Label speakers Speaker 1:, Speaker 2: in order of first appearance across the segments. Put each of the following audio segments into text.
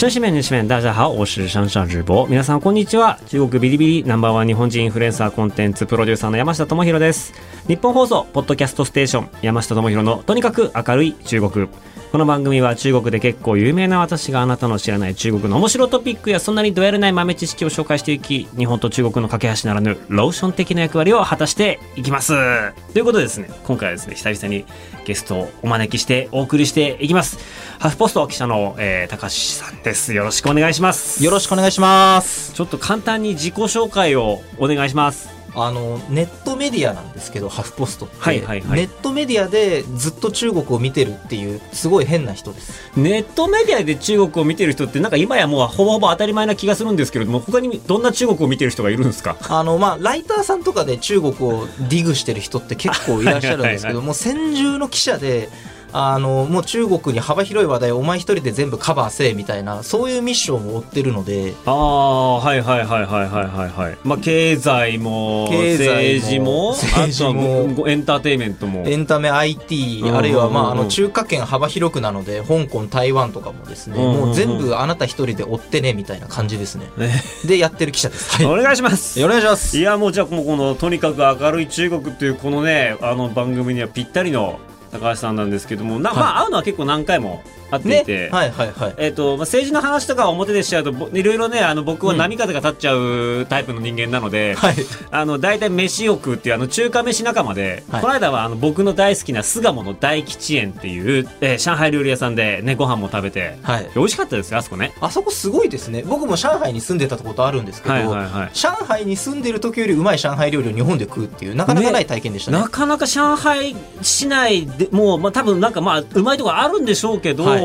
Speaker 1: 生紙面日面大家好我是上上直播。皆さんこんにちは。中国ビリビリナンバーワン日本人インフルエンサーコンテンツプロデューサーの山下智博です。日本放送ポッドキャストステーション山下智博のとにかく明るい中国。この番組は中国で結構有名な私があなたの知らない中国の面白トピックやそんなにどやれない豆知識を紹介していき日本と中国の架け橋ならぬローション的な役割を果たしていきます。ということでですね今回はですね久々にゲストをお招きしてお送りしていきます。ハフポスト記者の、えー、高橋さんです。よろしくお願いします。
Speaker 2: よろしくお願いします。
Speaker 1: ちょっと簡単に自己紹介をお願いします
Speaker 2: あのネットメディアなんですけど、ハフポストって、
Speaker 1: はいはいはい
Speaker 2: ネットメディアでずっと中国を見てるっていうすごい変な人です。
Speaker 1: ネットメディアで中国を見てる人ってなんか今やもうほぼほぼ当たり前な気がするんですけれども他にどんな中国を見てる人がいるんですか？
Speaker 2: あのまあライターさんとかで中国をディグしてる人って結構いらっしゃるんですけ
Speaker 1: はいはい
Speaker 2: ど、もう先住の記者で。あのもう中国に幅広い話題をお前一人で全部カバーせえみたいなそういうミッションを追ってるので。
Speaker 1: ああはいはいはいはいはいはいはい。まあ経済も
Speaker 2: 経済も
Speaker 1: 政治もエンターテインメントも。
Speaker 2: エンタメ IT
Speaker 1: うん
Speaker 2: あるいはまああの中華圏幅広くなので香港台湾とかもですね。もう全部あなた一人で追ってねみたいな感じですね。
Speaker 1: ね。
Speaker 2: でやってる記者です。はい。
Speaker 1: お願いします。
Speaker 2: お願いします。
Speaker 1: いやもうじゃあもうこのとにかく明るい中国っていうこのねあの番組にはぴったりの高橋さんなんですけどもまあ会うのは結構何回も会っていて、
Speaker 2: ね、はいはいはい。
Speaker 1: えっとまあ、政治の話とかは表でしちゃうとぼいろいろねあの僕は波風が立っちゃうタイプの人間なので、
Speaker 2: はい。
Speaker 1: あの大体飯を食うっていうあの中華飯仲間で、
Speaker 2: はい
Speaker 1: この間はあの僕の大好きな巣鴨の大吉園っていう、えー上海料理屋さんでねご飯も食べて
Speaker 2: はい。
Speaker 1: 美味しかったですよあそこね。
Speaker 2: あそこすごいですね。僕も上海に住んでたことあるんですけど、
Speaker 1: はいはいはい
Speaker 2: 上海に住んでる時よりうまい上海料理を日本で食うっていう、なかなかない体験でしたね。
Speaker 1: なかなか上海市内でもう、まあ、多分なんかまあうまいとこあるんでしょうけど、
Speaker 2: は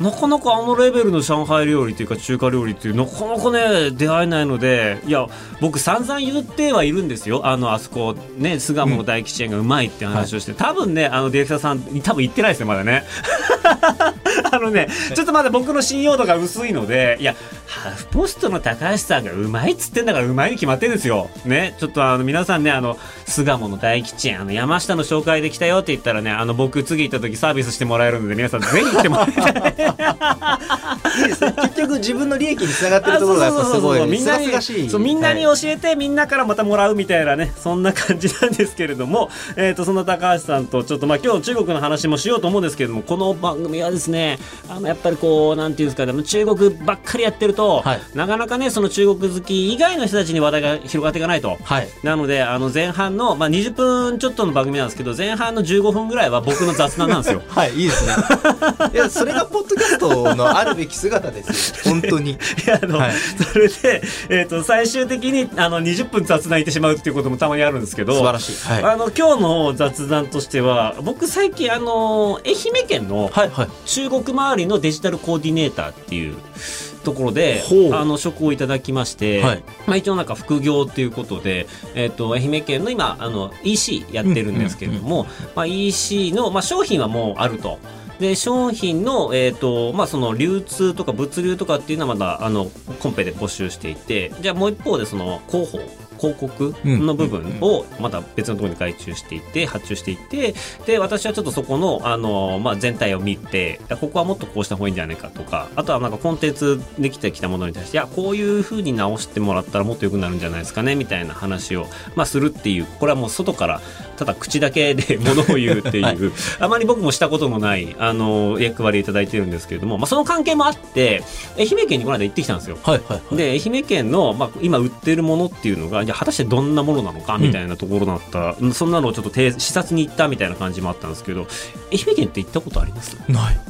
Speaker 1: なかなかあのレベルの上海料理というか中華料理っていうなかなかね出会えないのでいや僕散々言ってはいるんですよ。あのあそこね巣鴨大吉園がうまいって話をして、多分ねあのディレクターさん多分行ってないですねまだね。あのねちょっとまだ僕の信用度が薄いのでいやハーフポストの高橋さんがうまいっつってんだからうまいに決まってるんですよ。ねちょっとあの皆さんねあの巣鴨の大吉園あの山下の紹介で来たよって言ったらねあの僕次行った時サービスしてもらえるので皆さんぜひ行ってもらいたい。
Speaker 2: いいですね。結局自分の利益につながってるところがやっぱすごい、
Speaker 1: みんなに。そうみんなに
Speaker 2: はい
Speaker 1: 教えて、みんなからまたもらうみたいなねそんな感じなんですけれども、えー、とそんな高橋さんとちょっとまあ今日中国の話もしようと思うんですけれどもこの番組はですねあのやっぱりこうなんていうんですかね中国ばっかりやってると、
Speaker 2: はい
Speaker 1: なかなかねその中国好き以外の人たちに話題が広がっていかないと。
Speaker 2: はい。
Speaker 1: なのであの前半の、まあ、20分ちょっとの番組なんですけど前半の15分ぐらいは僕の雑談なんですよ。
Speaker 2: はい、いいですね。いや、それがポッドキャストのあるべき姿ですよ。本当に。
Speaker 1: いやあの、
Speaker 2: はい
Speaker 1: それで、えー、と最終的にあの20分雑談いってしまうっていうこともたまにあるんですけど
Speaker 2: 素晴らしい。はい。
Speaker 1: あの今日の雑談としては僕最近あの愛媛県の
Speaker 2: はいはい。
Speaker 1: 中国周りのデジタルコーディネーターっていうところであの職をいただきまして、
Speaker 2: はい。
Speaker 1: まあ、一応なんか副業っていうことで、えっと愛媛県の今あの EC やってるんですけれども、まあ、EC の、まあ、商品はもうあると。で商品の,、えーとまあ、その流通とか物流とかっていうのはまだあのコンペで募集していてじゃあもう一方でその広報広告の部分をまた別のところに外注していって発注していってで私はちょっとそこのあの、まあ、全体を見てここはもっとこうした方がいいんじゃないかとかあとはなんかコンテンツできてきたものに対していやこういうふうに直してもらったらもっと良くなるんじゃないですかねみたいな話を、まあ、するっていうこれはもう外からただ口だけで 物を言うっていう、
Speaker 2: はい
Speaker 1: あまり僕もしたことのないあの役割いただいてるんですけれども、まあ、その関係もあって愛媛県にこの間行ってきたんですよ。
Speaker 2: はいはいはい。
Speaker 1: で愛媛県の、まあ、今売ってるものっていうのがじゃあ果たしてどんなものなのかみたいなところだった、うんそんなのをちょっとて視察に行ったみたいな感じもあったんですけど愛媛県って行ったことあります？
Speaker 2: ない。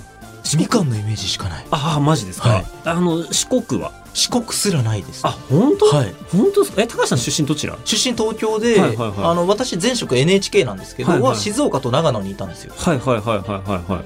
Speaker 2: みかんのイメージしかない。
Speaker 1: ああマジですか、
Speaker 2: はい。
Speaker 1: あの四国は？
Speaker 2: 四国すらないです。
Speaker 1: あ本当、
Speaker 2: はい。
Speaker 1: 本当ですか？え高橋さん出身どちら？
Speaker 2: 出身東京で、
Speaker 1: はいはいはい。
Speaker 2: あの私前職 NHK なんですけど、
Speaker 1: はいはい。
Speaker 2: は静岡と長野にいたんですよ。
Speaker 1: はいはいはいはいはいはい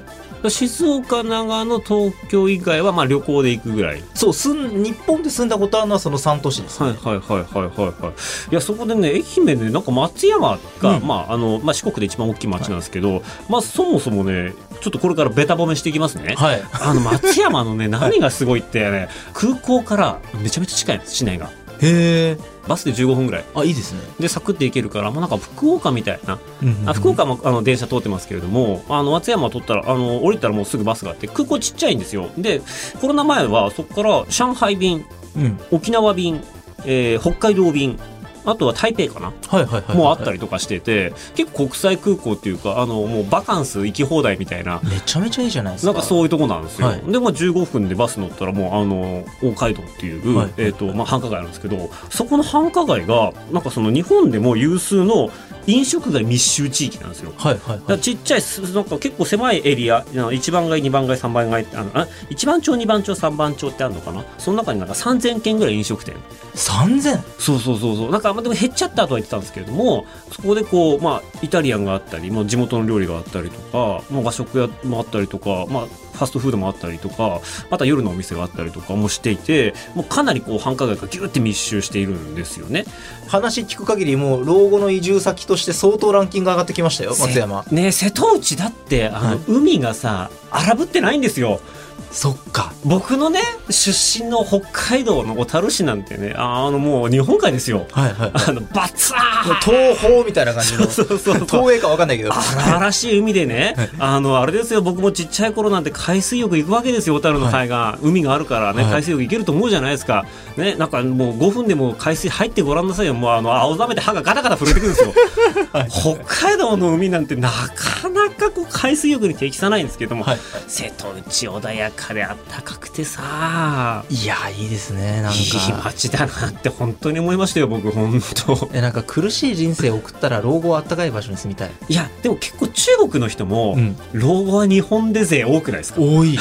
Speaker 1: 静岡長野東京以外はまあ旅行で行くぐらい。
Speaker 2: そうすん日本で住んだことあるのはその3都市です、ね、
Speaker 1: はいはいはいはいはいはい。いやそこでね愛媛でなんか松山が、
Speaker 2: うん。
Speaker 1: まああのまあ、四国で一番大きい町なんですけど、まあそもそもねちょっとこれからベタ褒めしていきますね、
Speaker 2: はい。
Speaker 1: あの松山のね 何がすごいってね空港からめちゃめちゃ近いんです市内が。
Speaker 2: へえ
Speaker 1: バスで15分ぐらい。
Speaker 2: あいいですね、
Speaker 1: でサクッて行けるからもうなんか福岡みたいな。あ福岡もあの電車通ってますけれどもあの松山を取ったらあの降りたらもうすぐバスがあって空港ちっちゃいんですよ。でコロナ前はそこから上海便
Speaker 2: うん。
Speaker 1: 沖縄便、えー北海道便あとは台北かな、
Speaker 2: はいはいはい
Speaker 1: もうあったりとかしてて結構国際空港っていうかあのもうバカンス行き放題みたいな。
Speaker 2: めちゃめちゃいいじゃないですか。
Speaker 1: なんかそういうとこなんですよ、
Speaker 2: はい。
Speaker 1: でまあ15分でバス乗ったらもうあの大街道っていう、
Speaker 2: はい。
Speaker 1: えーとまあ、繁華街なんですけどそこの繁華街がなんかその日本でも有数の飲食街密集地域なんですよ。
Speaker 2: はいはいはい。
Speaker 1: ちっちゃいすなんか結構狭いエリア1番街2番街3番街ってあのあ1番町2番町3番町ってあるのかな？その中になんか3000軒ぐらい飲食店。
Speaker 2: 3000
Speaker 1: そうそうそうそう。なんかまあでも減っちゃったとは言ってたんですけれどもそこでこうまあイタリアンがあったりまあ地元の料理があったりとか、まあ、和食屋もあったりとか、まあ、ファストフードもあったりとかまた夜のお店があったりとかもしていてもうかなりこう繁華街がギュッて密集しているんですよね。
Speaker 2: 話聞く限りもう老後の移住先として相当ランキング上がってきましたよ松山。
Speaker 1: せね瀬戸内だってあの、
Speaker 2: はい。
Speaker 1: 海がさ荒ぶってないんですよ。
Speaker 2: そっか。
Speaker 1: 僕のね出身の北海道の小樽市なんてねあのもう日本海ですよ。
Speaker 2: はいはい
Speaker 1: あのバツー
Speaker 2: 東方みたいな感じの。
Speaker 1: そうそうそう
Speaker 2: 東映か分かんないけど。
Speaker 1: 荒々しい海でね、あの、あれですよ、僕もちっちゃい頃なんて海水浴行くわけですよ、小樽の海岸。海があるからね、海水浴行けると思うじゃないですか。ね、なんかもう5分でも海水入ってごらんなさいよ。もうあの、青ざめて歯がガタガタ震えてくるんですよ。北海道の海なんてなかなかこう海水浴に適さないんですけども、
Speaker 2: はい
Speaker 1: 瀬戸内穏やかであったかくてさ、
Speaker 2: いやいいですねなん
Speaker 1: いい街だなって本当に思いましたよ、僕、本当。
Speaker 2: えなんか苦しい人生を送ったら老後はあったかい場所に住みたい、
Speaker 1: いや、でも結構中国の人も、
Speaker 2: ん、
Speaker 1: 老後は日本で税多くないですか
Speaker 2: 多い。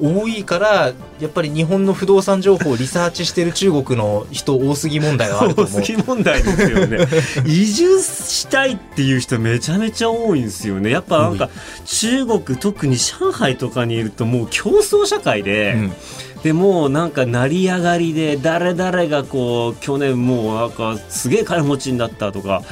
Speaker 2: 多いからやっぱり日本の不動産情報をリサーチしてる中国の人多すぎ問題はあると思う。
Speaker 1: 次問題ですよね。移住したいっていう人めちゃめちゃ多いんですよね。やっぱなんか中国特に上海とかにいるともう競争社会で、
Speaker 2: うん
Speaker 1: でもうなんか成り上がりで誰々がこう去年もうなんかすげえ金持ちになったとか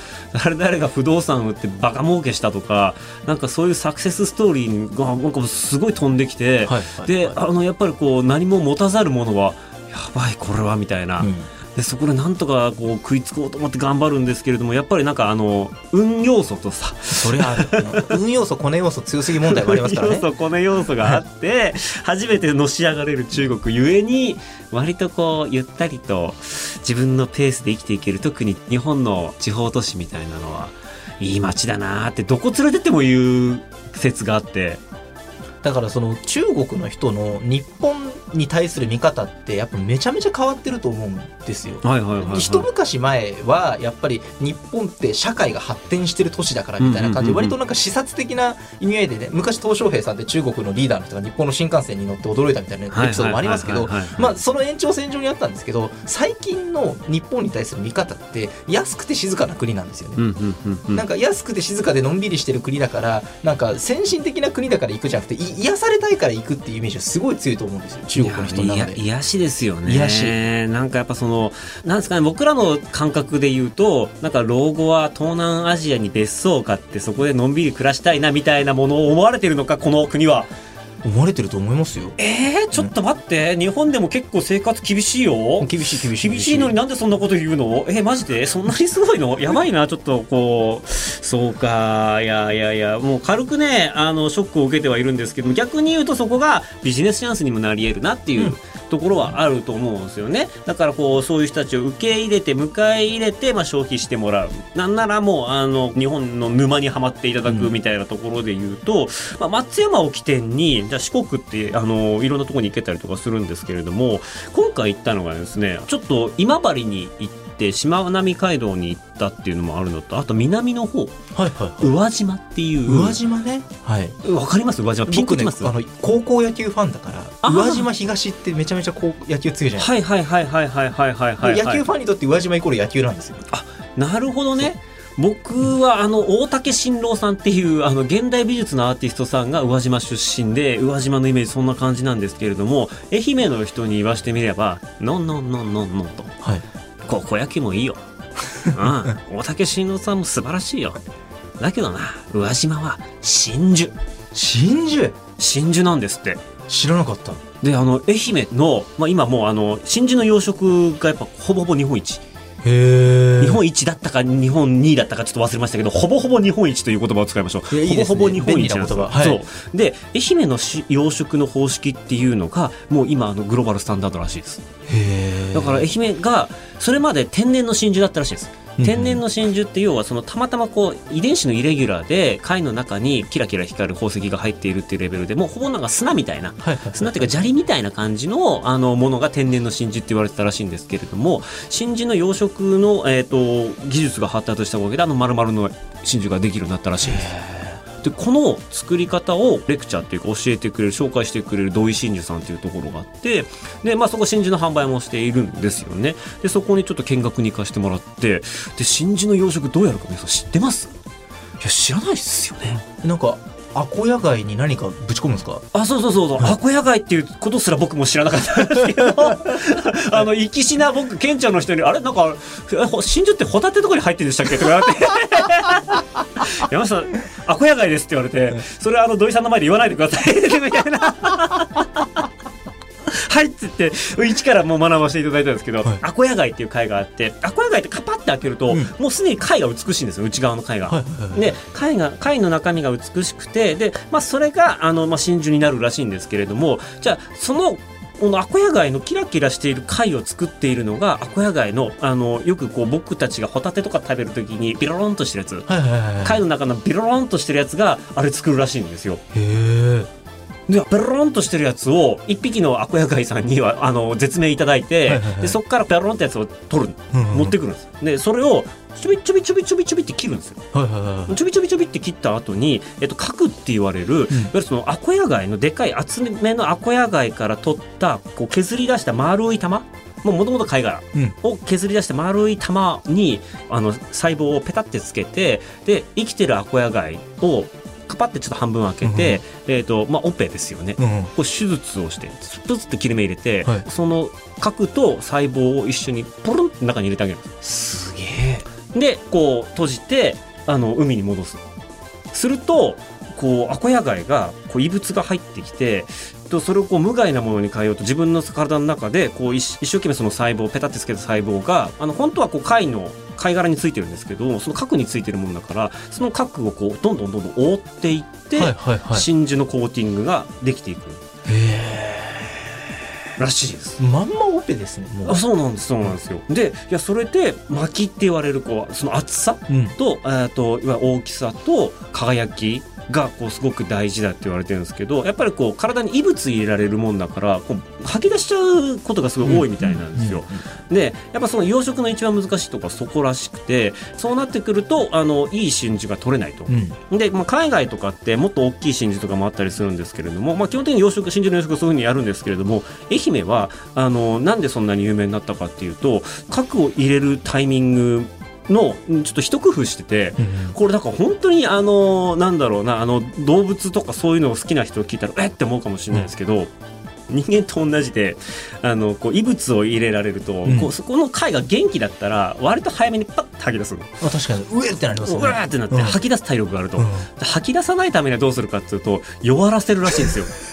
Speaker 1: 誰々が不動産売ってバカ儲けしたとかなんかそういうサクセスストーリーがなんかすごい飛んできて、
Speaker 2: はいはい
Speaker 1: で
Speaker 2: はい。
Speaker 1: あのやっぱりこう何も持たざるものはやばいこれはみたいな、
Speaker 2: うん
Speaker 1: でそこでなんとかこう食いつこうと思って頑張るんですけれどもやっぱりなんかあの運要素とさ
Speaker 2: それはある。運要素コネ要素強すぎ問題もありますからね。
Speaker 1: 要素この要素があって初めてのし上がれる中国ゆえに割とこうゆったりと自分のペースで生きていける。特に日本の地方都市みたいなのはいい街だなーってどこ連れてっても言う説があって。
Speaker 2: だからその中国の人の日本に対する見方ってやっぱめちゃめちゃ変わってると思うんですよ。
Speaker 1: はいはいはい、はい、
Speaker 2: 一昔前はやっぱり日本って社会が発展してる都市だからみたいな感じで割となんか視察的な意味合いでね昔鄧小平さんって中国のリーダーの人が日本の新幹線に乗って驚いたみたいなエピソードもありますけどまあその延長線上にあったんですけど最近の日本に対する見方って安くて静かな国なんですよね。
Speaker 1: うんうんうんうん。
Speaker 2: なんか安くて静かでのんびりしてる国だからなんか先進的な国だから行くじゃなくてい癒されたいから行くっていうイメージがすごい強いと思うんですよ中国の人の中で。
Speaker 1: いやいや癒しですよね。
Speaker 2: 癒し。
Speaker 1: なんかやっぱそのなんですかね僕らの感覚で言うとなんか老後は東南アジアに別荘を買ってそこでのんびり暮らしたいなみたいなものを思われてるのかこの国は
Speaker 2: 思われてると思いますよ。
Speaker 1: えー、ちょっと待って、日本でも結構生活厳しいよ。
Speaker 2: 厳しい厳しい
Speaker 1: 厳しい。のになんでそんなこと言うの？えマジで？そんなにすごいの？やばいなちょっとこう。そうか。いやいやいや。もう軽くねあのショックを受けてはいるんですけども逆に言うとそこがビジネスチャンスにもなり得るなっていう、
Speaker 2: うん。
Speaker 1: ところはあると思うんですよね。だからこうそういう人たちを受け入れて迎え入れて、まあ、消費してもらう。なんならもうあの日本の沼にはまっていただくみたいなところで言うと、まあ、松山を起点にじゃあ四国ってあのいろんなところに行けたりとかするんですけれども今回行ったのがですねちょっと今治に行ってしまなみ海道に行ったっていうのもあるのとあと南の方
Speaker 2: はいはいはい。
Speaker 1: 宇和島っていう。
Speaker 2: 宇和島ね？はい。
Speaker 1: わかります？宇和島。ピンクます、
Speaker 2: あの高校野球ファンだから、宇和島東ってめちゃめちゃこう野球強いじゃない
Speaker 1: はいはいはいはいはいはいはいはい、
Speaker 2: で野球ファンにとって宇和島イコール野球なんですよ。
Speaker 1: なるほどね僕はあの大竹新郎さんっていうあの現代美術のアーティストさんが宇和島出身で宇和島のイメージそんな感じなんですけれども愛媛の人に言わしてみれば「のんのんのんのんのん」と。
Speaker 2: はい「
Speaker 1: 高校野球もいいよ」うん「大竹新郎さんも素晴らしいよ」だけどな宇和島は真珠。
Speaker 2: 真珠？
Speaker 1: 真珠なんですって。
Speaker 2: 知らなかった。
Speaker 1: であの愛媛の、まあ、今もうあの真珠の養殖がやっぱほぼほぼ日本一日本一だったか日本2位だったかちょっと忘れましたけどほぼほぼ日本一という言葉を使いましょう。
Speaker 2: ね。
Speaker 1: ほぼほぼ日本一なんです
Speaker 2: はい。
Speaker 1: そう。で愛媛のし養殖の方式っていうのがもう今あのグローバルスタンダードらしいです。だから愛媛がそれまで天然の真珠だったらしいです。
Speaker 2: うん
Speaker 1: 天然の真珠って要はそのたまたまこう遺伝子のイレギュラーで貝の中にキラキラ光る宝石が入っているっていうレベルでもうほぼなんか砂みたいな砂っていうか砂利みたいな感じのあのものが天然の真珠って言われてたらしいんですけれども真珠の養殖の、えー、と技術が発達したおかげであの丸々の真珠ができるようになったらしいんです。でこの作り方をレクチャーっていうか教えてくれる紹介してくれる土井真珠さんっていうところがあってで、まあ、そこ真珠の販売もしているんですよね。でそこにちょっと見学に行かせてもらってで真珠の養殖どうやるか皆さん知ってます？いや知らないっすよね。
Speaker 2: なんかアコヤ貝に何かぶち込むんですか？
Speaker 1: あ、そうそうそう。そう、アコヤ貝っていうことすら僕も知らなかったんですけど、あの、生きしな僕、県庁の人に、あれ？なんか、真珠ってホタテとかに入ってるんでしたっけ？とか言われて、山下さん、アコヤ貝ですって言われて、それあの、土井さんの前で言わないでください、みたいな。はいっつって一からもう学ばせていただいたんですけど、
Speaker 2: はい。
Speaker 1: アコヤ貝っていう貝があってアコヤ貝ってカパって開けると、
Speaker 2: うん。
Speaker 1: もうすでに貝が美しいんですよ内側の貝が。
Speaker 2: はいはいはい。
Speaker 1: で貝が貝の中身が美しくてで、まあ、それがあの、まあ、真珠になるらしいんですけれどもじゃあそのこのアコヤ貝のキラキラしている貝を作っているのがアコヤ貝のあのよくこう僕たちがホタテとか食べる時にビロロンとしてるやつ。
Speaker 2: はいはいはいはい。
Speaker 1: 貝の中のビロロンとしてるやつがあれ作るらしいんですよ。
Speaker 2: へえ
Speaker 1: でペロロンとしてるやつを一匹のアコヤ貝さんにはあの絶命いただいて、
Speaker 2: はいはいはい。
Speaker 1: でそこからペロロンってやつを取る持ってくるんです。でそれをちょびちょびちょびちょびちょびって切るんですよ。
Speaker 2: はいはいはい
Speaker 1: ちょびちょびちょびって切った後に、えっと、核って言われる、いわゆるそのアコヤ貝のでかい厚めのアコヤ貝から取ったこう削り出した丸い玉もともと貝殻
Speaker 2: うん。
Speaker 1: を削り出して丸い玉にあの細胞をペタってつけてで生きてるアコヤ貝をカパってちょっと半分開けて、えっとまあ、オペですよね。
Speaker 2: うん
Speaker 1: こう手術をしてプツって切れ目入れて、
Speaker 2: はい。
Speaker 1: その核と細胞を一緒にポロンって中に入れてあげる。す
Speaker 2: すげえ。
Speaker 1: でこう閉じてあの海に戻す。するとこうアコヤ貝がこう異物が入ってきてとそれをこう無害なものに変えようと自分の体の中でこう一一生懸命その細胞をペタってつけた細胞があの本当はこう貝の貝殻についてるんですけどその核についてるものだからその核をこうどんどんどんどん覆っていって、
Speaker 2: はいはいはい。
Speaker 1: 真珠のコーティングができていく。
Speaker 2: へ
Speaker 1: らしいです。
Speaker 2: えまんまオペですね
Speaker 1: あそうなんですそうなんですよ。でいやそれで巻きって言われるこうその厚さ
Speaker 2: うん。
Speaker 1: と,、えー、といわゆる大きさと輝きがこうすごく大事だって言われてるんですけどやっぱりこう体に異物入れられるもんだからこう吐き出しちゃうことがすごい多いみたいなんですよ。でやっぱその養殖の一番難しいところはそこらしくてそうなってくるとあのいい真珠が取れないと。で、まあ、海外とかってもっと大きい真珠とかもあったりするんですけれども、まあ、基本的に養殖真珠の養殖をそういうふうにやるんですけれども愛媛はあのなんでそんなに有名になったかっていうと核を入れるタイミングのうんちょっと一工夫してて。これだから本当にあのなんだろうなあの動物とかそういうのを好きな人を聞いたらえって思うかもしれないですけど、人間と同じであのこう異物を入れられると、
Speaker 2: うん
Speaker 1: こうそこの貝が元気だったら割と早めにパッと吐き出すの。
Speaker 2: あ確かにうえってなりますね
Speaker 1: わーってなって
Speaker 2: うん
Speaker 1: 吐き出す体力があると、
Speaker 2: うん
Speaker 1: 吐き出さないためにはどうするかっていうと弱らせるらしいんですよ。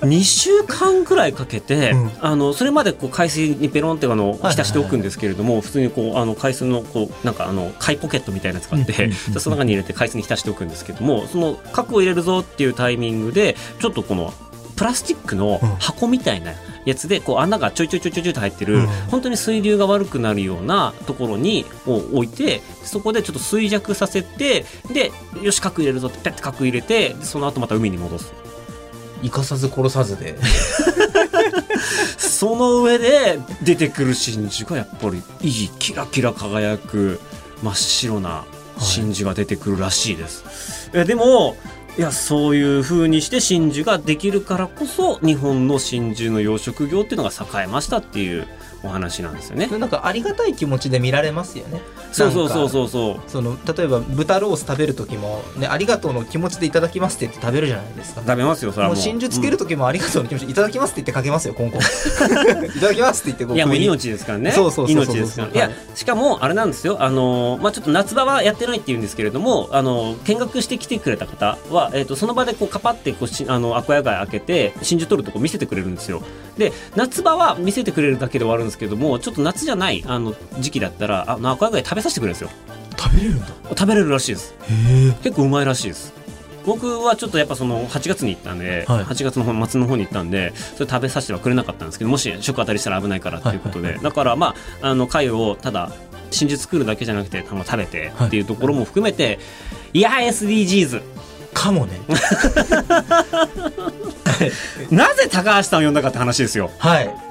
Speaker 1: 2週間くらいかけて、
Speaker 2: うん。
Speaker 1: あのそれまでこう海水にペロンってあの
Speaker 2: はい
Speaker 1: 浸しておくんですけれども、普通にこうあの海水のこうなんかあの貝ポケットみたいなの使って、その中に入れて海水に浸しておくんですけどもその核を入れるぞっていうタイミングでちょっとこのプラスチックの箱みたいなやつでこう穴がちょいちょいちょいちょいと入ってる、
Speaker 2: うん。
Speaker 1: 本当に水流が悪くなるようなところにを置いてそこでちょっと衰弱させてでよし核入れるぞってペッて核入れてでその後また海に戻す
Speaker 2: 生かさず殺さずで。
Speaker 1: その上で出てくる真珠がやっぱりいいキラキラ輝く真っ白な真珠が出てくるらしいです、えでもいやそういう風にして真珠ができるからこそ日本の真珠の養殖業っていうのが栄えましたっていうお話なんですよね。
Speaker 2: なんかありがたい気持ちで見られますよね。
Speaker 1: そうそうそうそうそう。
Speaker 2: その例えば豚ロース食べる時も、ね、ありがとうの気持ちでいただきますって言って食べるじゃないですか。
Speaker 1: 食べますよそれはもう。
Speaker 2: 真珠つける時もありがとうの気持ちでいただきますって言ってかけますよコンコン。いただきますって言ってこう
Speaker 1: いやもう命ですからね。
Speaker 2: そうそうそうそう
Speaker 1: 命ですから。い
Speaker 2: はい
Speaker 1: やしかもあれなんですよ。あのーまあちょっと夏場はやってないって言うんですけれどもあのー見学してきてくれた方は、えー、とその場でこうカパってこうしあのアコヤ貝開けて真珠取るとこ見せてくれるんですよ。で夏場は見せてくれるだけで終わるんですけどもちょっと夏じゃないあの時期だったらあのアコヤ貝食べさせてくれるんですよ。
Speaker 2: 食べれるんだ。
Speaker 1: 食べれるらしいです。結構うまいらしいです。僕はちょっとやっぱその8月に行ったんで、
Speaker 2: はい。
Speaker 1: 8月の方末の方に行ったんでそれ食べさせてはくれなかったんですけどもし食当たりしたら危ないからっていうことで、
Speaker 2: はい
Speaker 1: だからまああの貝をただ真珠作るだけじゃなくて食べてっていうところも含めて、い、や SDGs
Speaker 2: かもね。
Speaker 1: なぜ高橋さんを呼んだかって話ですよ。
Speaker 2: はい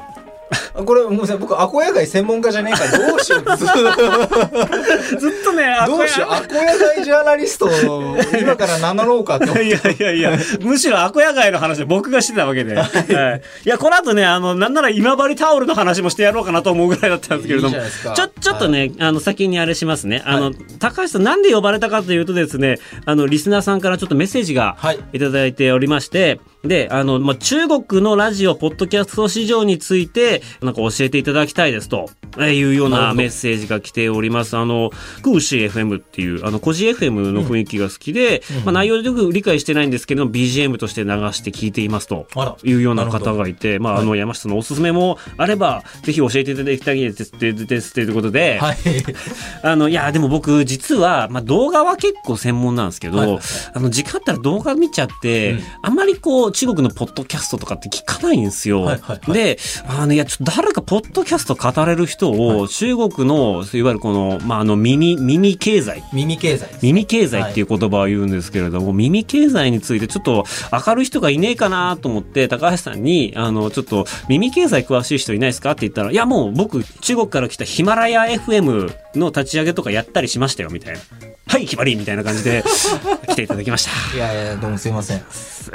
Speaker 2: これもうさ僕アコヤ貝専門家じゃねえからどうしようずっと
Speaker 1: ずっとね
Speaker 2: どうしようアコヤ貝ジャーナリストを今から名乗ろうかって思っ
Speaker 1: いやいやいや、むしろアコヤ貝の話は僕がしてたわけで。はい。いや、この後ね、あの、なんなら今治タオルの話もしてやろうかなと思うぐらいだったんですけれども。ちょ、ちょっとね、あの、先にあれしますね。あの、高橋さんなんで呼ばれたかというとですね、あの、リスナーさんからちょっとメッセージが
Speaker 2: はい
Speaker 1: いただいておりまして、で、あの、まあ、中国のラジオ、ポッドキャスト市場について、なんか教えていただきたいですと、えーいうよう
Speaker 2: な
Speaker 1: メッセージが来ております。あの、クーシー FM っていう、あの、コジ FM の雰囲気が好きで、まあ、内容よく理解してないんですけれども、BGM として流して聞いていますというような方がいて、まあ、あの、
Speaker 2: は
Speaker 1: 山下のおすすめもあれば、ぜひ教えていただきたいですって、ですっていうことで、
Speaker 2: はい。
Speaker 1: あの、いや、でも僕、実は、まあ、動画は結構専門なんですけど、
Speaker 2: はい。はい
Speaker 1: あの、時間あったら動画見ちゃって、
Speaker 2: うん。
Speaker 1: あんまりこう、中国のポッドキャストとかって聞かないんですよ。
Speaker 2: はいはいはい
Speaker 1: で、あの、いや、ちょっと誰かポッドキャスト語れる人を、中国の、いわゆるこの、まあ、あの、耳、耳経済。
Speaker 2: 耳経済
Speaker 1: 耳経済っていう言葉を言うんですけれども、耳経済についてちょっと明るい人がいねえかなと思って、高橋さんに、あの、ちょっと耳経済詳しい人いないですかって言ったら、いやもう僕、中国から来たヒマラヤ FM の立ち上げとかやったりしましたよ、みたいな。はい、決まりみたいな感じで来ていただきました。
Speaker 2: いやいやどうもすいません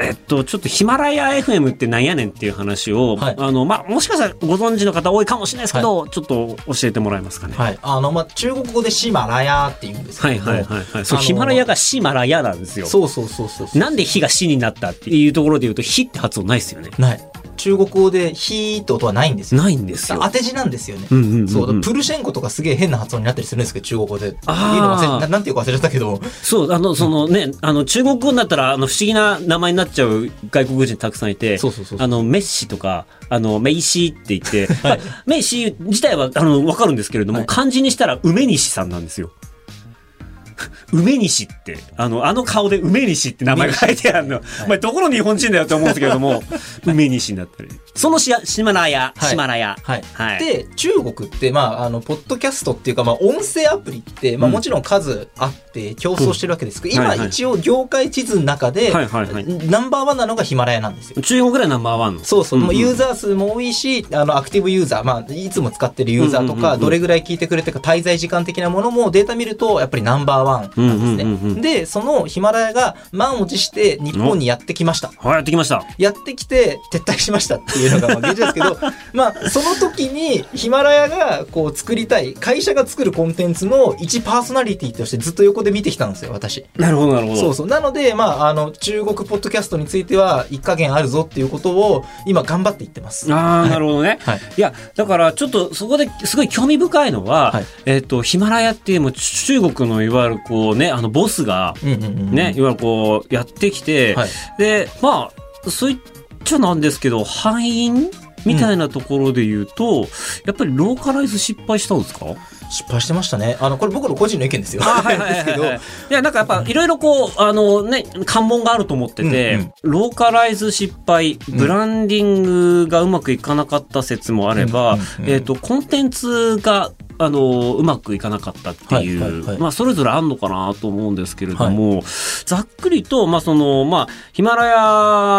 Speaker 1: えっと、ちょっとヒマラヤ FM ってなんやねんっていう話を、
Speaker 2: はい
Speaker 1: あの、まあ、もしかしたらご存知の方多いかもしれないですけど、ちょっと教えてもらえますかね。
Speaker 2: はいあのまあ中国語でシマラヤって言うんですけど
Speaker 1: はいはいはいはい。そう、ヒマラヤがシマラヤなんですよ。
Speaker 2: そうそうそうそうそう
Speaker 1: なんで火が死になったっていうところで言うと、火って発音ないですよね。
Speaker 2: ない中国語でヒーって音はないんですよ。
Speaker 1: ないんですよ。
Speaker 2: 当て字なんですよね、
Speaker 1: うんうんうんうん。
Speaker 2: そうプルシェンコとかすげえ変な発音になったりするんですけど中国語で
Speaker 1: あー
Speaker 2: いいの忘れななんていうか忘れちゃったけど。
Speaker 1: そう、あの、そのね、あの、中国語になったら、あの、不思議な名前になっちゃう外国人たくさんいて、
Speaker 2: そうそうそう
Speaker 1: あの、メッシとか、あの、メイシーって言って、ま あメイシー自体は、あの、わかるんですけれども、
Speaker 2: はい。
Speaker 1: 漢字にしたら、梅西さんなんですよ。梅西って、あの、あの顔で梅西って名前が書いてあるの。お前、どこの日本人だよって思うんですけれども、梅西になったり。そのしシマラヤ、
Speaker 2: はい。
Speaker 1: シマラヤ。
Speaker 2: はい、
Speaker 1: はい。
Speaker 2: で中国って、まあ、あのポッドキャストっていうか、まあ、音声アプリって、まあ、
Speaker 1: うん。
Speaker 2: もちろん数あって競争してるわけですけど、今
Speaker 1: うん。はいはい。
Speaker 2: 一応業界地図の中で、
Speaker 1: はいはいはい。
Speaker 2: ナンバーワンなのがヒマラヤなんですよ。
Speaker 1: 中国でナンバーワンの？
Speaker 2: そうそう、もうユーザー数も多いし、あの、アクティブユーザー、まあ、いつも使ってるユーザーとか、
Speaker 1: うんうんうんうん。
Speaker 2: どれぐらい聞いてくれてるか、滞在時間的なものもデータ見ると、やっぱりナンバーワンなんですね。で、そのヒマラヤが満を持して日本にやってきました。
Speaker 1: はい、やってきました。
Speaker 2: やってきて撤退しましたっていうのがまあ現状ですけど まあその時にヒマラヤがこう作りたい会社が作るコンテンツの一パーソナリティとしてずっと横で見てきたんですよ私。
Speaker 1: なるほど、なるほど。
Speaker 2: そうそうなのでまああの中国ポッドキャストについては一加減あるぞっていうことを今頑張って言ってます。
Speaker 1: ああ、なるほどね。
Speaker 2: はい
Speaker 1: いや、だからちょっとそこですごい興味深いのは、
Speaker 2: はい
Speaker 1: えっ、と、ヒマラヤっていうもう中国のいわゆるこうね、あのボスが
Speaker 2: うんうんうん
Speaker 1: ね、いわゆるこうやってきて、
Speaker 2: はい
Speaker 1: で、まあ、そういっちゃなんですけど、敗因みたいなところで言うと、やっぱりローカライズ失敗したんですか？
Speaker 2: 失敗してましたね。あのこれ僕の個人の意見ですよ。
Speaker 1: あはいはいはい
Speaker 2: ですけど
Speaker 1: はい。いや、なんかやっぱいろいろこう、あのね、関門があると思ってて、
Speaker 2: うんうん
Speaker 1: ローカライズ失敗、ブランディングがうまくいかなかった説もあれば、
Speaker 2: うんうんうん
Speaker 1: えっ、と、コンテンツが、あの、うまくいかなかったっていう、
Speaker 2: はいはいはい。
Speaker 1: まあ、それぞれあんのかなと思うんですけれども、ざっくりと、まあ、その、まあ、ヒマラ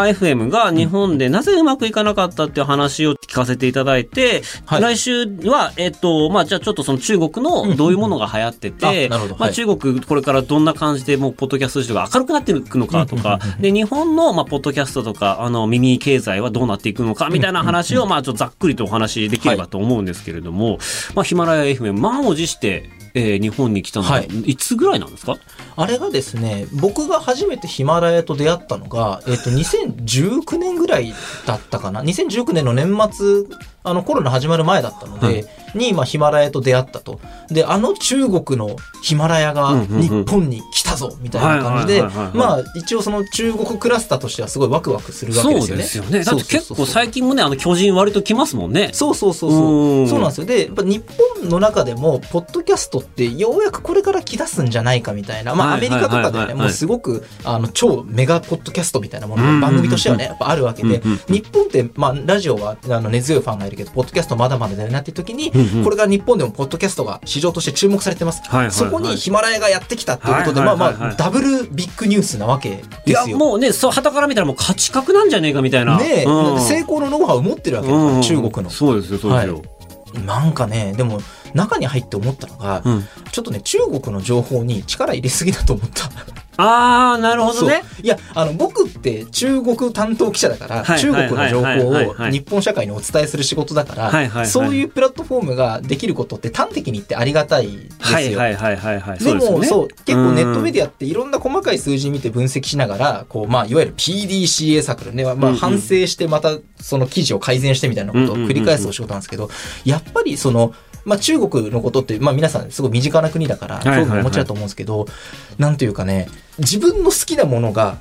Speaker 1: ヤ FM が日本でなぜうまくいかなかったっていう話を聞かせていただいて、
Speaker 2: はい。
Speaker 1: 来週は、えっ、と、まあ、じゃあちょっとその中国のどういうものが流行ってて、まあ、
Speaker 2: はい。
Speaker 1: 中国これからどんな感じでもうポッドキャスト市場が明るくなっていくのかとか、で、日本のまあポッドキャストとか、あの、耳経済はどうなっていくのかみたいな話を、まあ、ちょっとざっくりとお話しできればと思うんですけれども、まあ、ヒマラヤ FM、満を持して、えー日本に来たのは、
Speaker 2: はい
Speaker 1: い、つぐらいなんですか？
Speaker 2: あれがですね、僕が初めてヒマラヤと出会ったのが、えっ、と、2019年ぐらいだったかな。2019年の年末、あの、コロナ始まる前だったので、
Speaker 1: はい
Speaker 2: に、まあ、ヒマラヤと出会ったと。で、あの中国のヒマラヤが日本に来たぞ、みたいな感じで、まあ、一応その中国クラスターとしてはすごいワクワクするわけですよね。
Speaker 1: そうですよね。だって結構最近もね、あの、巨人割と来ますもんね。
Speaker 2: そうそうそうそうう。
Speaker 1: ん
Speaker 2: そうなんですよ。で、やっぱ日本の中でも、ポッドキャストってようやくこれから来だすんじゃないかみたいな。まあ、アメリカとかでね、もうすごく、あの、超メガポッドキャストみたいなものが番組としてはね、やっぱあるわけで日本って、まあ、ラジオは、あの、根強いファンがいるけど、ポッドキャストまだまだだよなっていう時に
Speaker 1: うんうん、
Speaker 2: これが日本でもポッドキャストが市場として注目されてます
Speaker 1: はいはいはい。
Speaker 2: そこにヒマラヤがやってきたっていうことで、まあ
Speaker 1: はいはいはいはい
Speaker 2: まあ、ダブルビッグニュースなわけ
Speaker 1: いや、
Speaker 2: ですよ。
Speaker 1: もうね、そう、旗から見たらもう価値格なんじゃねえかみたいな。
Speaker 2: ねえ、
Speaker 1: うん
Speaker 2: 成功のノウハウを持ってるわけだから、
Speaker 1: うん
Speaker 2: 中国の。
Speaker 1: そうですよ、そうですよ。
Speaker 2: なんかね、でも、中に入って思ったのが、
Speaker 1: うん。
Speaker 2: ちょっとね、中国の情報に力入れすぎだと思った。
Speaker 1: あー、なるほどね。
Speaker 2: いや、あの、僕って中国担当記者だから、
Speaker 1: はい
Speaker 2: 中国の情報を日本社会にお伝えする仕事だか
Speaker 1: はいはいはい
Speaker 2: ら、そういうプラットフォームができることって端的に言ってありがたいですよ。
Speaker 1: はいはいはいはいはい。
Speaker 2: でも、
Speaker 1: ね
Speaker 2: そう、結構ネットメ
Speaker 1: デ
Speaker 2: ディアっていろんな細かい数字見て分析しながら、こう、まあ、いわゆる PDCA サークルね、まあ、反省してまたその記事を改善してみたいなことを繰り返すお仕事なんですけど、やっぱりその、まあ、中国のことって、まあ、皆さんすごい身近な国だから、興味をお持ちだと思うんですけど、なんというかね、自分の好きなものが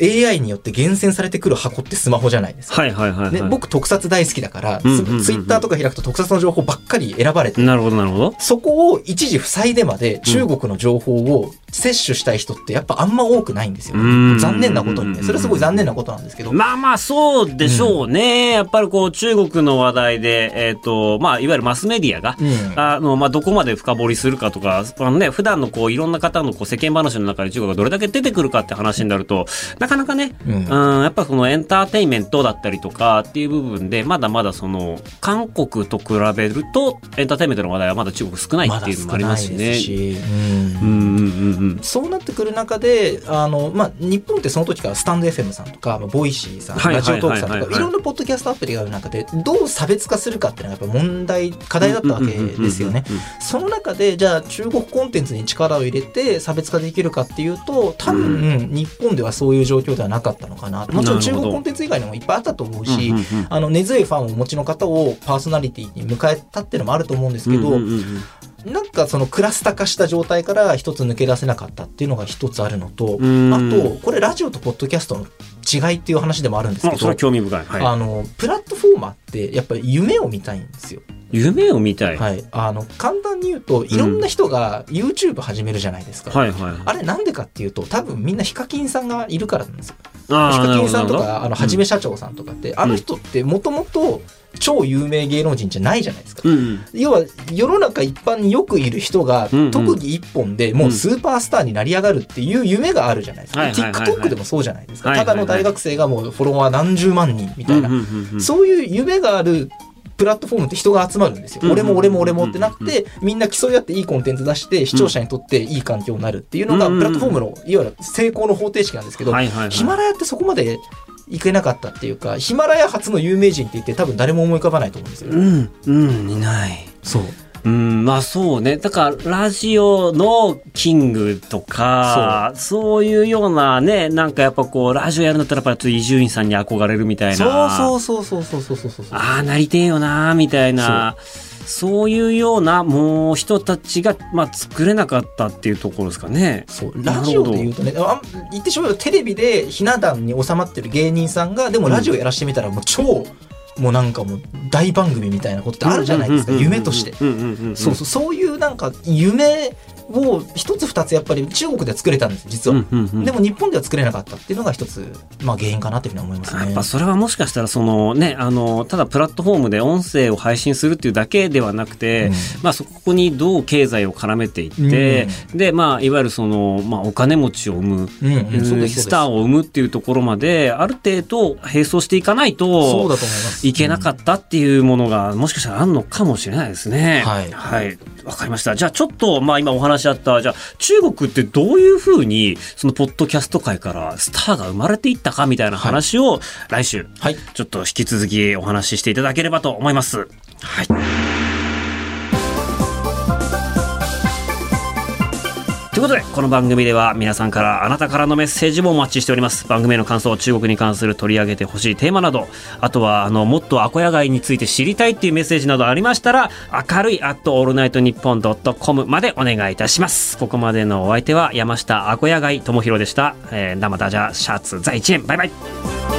Speaker 2: AI によって厳選されてくる箱ってスマホじゃないですか。
Speaker 1: はいはいはいはい。
Speaker 2: ね、僕特撮大好きだから、ツイッターとか開くと特撮の情報ばっかり選ばれて
Speaker 1: なるほどなるほど。
Speaker 2: そこを一時塞いでまで中国の情報を摂取したい人ってやっぱあんま多くないんですよ、
Speaker 1: うん
Speaker 2: 残念なことにね。それはすごい残念なことなんですけど。
Speaker 1: まあまあそうでしょうね。やっぱりこう中国の話題で、えっ、と、まあいわゆるマスメディアが、
Speaker 2: うん
Speaker 1: あの、まあどこまで深掘りするかとか、あのね、普段のこういろんな方のこう世間話の中で中国がどれだけ出てくるかって話になると、なかなかね、
Speaker 2: うん
Speaker 1: うん、やっぱそのエンターテインメントだったりとかっていう部分で、まだまだその、韓国と比べると、エンターテインメントの話題はまだ中国少ないっていうのもありますしね。
Speaker 2: ですし、うん
Speaker 1: うんうんうんうん。
Speaker 2: そうなってくる中で、あの、まあ、日本ってその時からスタンド FM さんとか、まあ、ボイシーさん、
Speaker 1: はい
Speaker 2: ラジオトークさんとか、
Speaker 1: はい
Speaker 2: ろんなポッドキャストアプリがある中で、どう差別化するかっていうのがやっぱ問題、課題だったわけですよね。その中で、じゃあ中国コンテンツに力を入れて差別化できるかっていうと、多分、日本ではそういう状況ではなかったのかな。もちろん中国コンテンツ以外にもいっぱいあったと思うし、あの、根強いファンをお持ちの方をパーソナリティに迎えたっていうのもあると思うんですけど、なんかそのクラスター化した状態から一つ抜け出せなかったっていうのが一つあるのと、
Speaker 1: うん
Speaker 2: あと、これラジオとポッドキャストの違いっていう話でもあるんですけど
Speaker 1: 興味深い。はい。
Speaker 2: あの、プラットフォーマーってやっぱり夢を見たいんですよ。
Speaker 1: 夢を見たい。はい
Speaker 2: はい。あの、簡単に言うと、いろんな人が YouTube 始めるじゃないですか。
Speaker 1: はい。
Speaker 2: あれなんでかっていうと、多分みんなヒカキンさんがいるからなんですよ。ヒカキンさんとか、あの、はじめ社長さんとかって、あの人ってもともと超有名芸能人じゃないじゃないですか。
Speaker 1: うん。
Speaker 2: 要は世の中一般によくいる人が
Speaker 1: うんうん
Speaker 2: 特技一本でもうスーパースターになり上がるっていう夢があるじゃないですか。
Speaker 1: はいはいはいはい
Speaker 2: TikTok でもそうじゃないですか。ただの大学生がもうフォロワー何十万人みたいな
Speaker 1: うん。うんうんうん
Speaker 2: そういう夢があるプラットフォームって人が集まるんですよ。
Speaker 1: うん
Speaker 2: 俺も俺も俺もってなって、みんな競い合っていいコンテンツ出して、視聴者にとっていい環境になるっていうのが、
Speaker 1: うん
Speaker 2: プラットフォームの、いわゆる成功の方程式なんですけど、ヒマラヤってそこまでいけなかったっていうか、ヒマラヤ初の有名人って言って多分誰も思い浮かばないと思うんですよ。
Speaker 1: うん、うん、いない。
Speaker 2: そう。
Speaker 1: うん、まあそうね。だから、ラジオのキングとか、そういうようなね、なんかやっぱこう、ラジオやるんだったらやっぱり伊集院さんに憧れるみたいな。
Speaker 2: そうそうそうそうそうそうそうそう。
Speaker 1: ああ、なりてえよな、みたいな。そういうような、もう人たちが、まあ作れなかったっていうところですかね。
Speaker 2: そうラジオで言うとねあ言ってしまえばテレビでひな壇に収まってる芸人さんがでもラジオやらしてみたらもう超、もうなんかもう大番組みたいなことってあるじゃないですか、夢として。そうそういうなんか夢を一つ二つやっぱり中国では作れたんです実は、
Speaker 1: うんうんうん。
Speaker 2: でも日本では作れなかったっていうのが一つ、まあ、原因かなというふうに思いますね。
Speaker 1: やっぱそれはもしかしたらそのねあのただプラットフォームで音声を配信するっていうだけではなくて、
Speaker 2: うん。
Speaker 1: まあそこにどう経済を絡めていって、でまあいわゆるそのまあお金持ちを生む、
Speaker 2: うんうん
Speaker 1: スターを生むっていうところまである程度並走していかないといけなかったっていうものがもしかしたらあるのかもしれないですね。
Speaker 2: はい。
Speaker 1: はい。わかりました。じゃあちょっと、まあ今お話あった、じゃあ中国ってどういうふうに、そのポッドキャスト界からスターが生まれていったかみたいな話を来週、
Speaker 2: はい
Speaker 1: ちょっと引き続きお話ししていただければと思います。はい。ということでこの番組では皆さんからあなたからのメッセージもお待ちしております。番組への感想中国に関する取り上げてほしいテーマなどあとはあのもっとアコヤ街について知りたいっていうメッセージなどありましたら明るい at オールナイトニッポンドットコムまでお願いいたします。ここまでのお相手は山下アコヤ街智弘でした、えー、生ダジャシャツ在一円。バイバイ。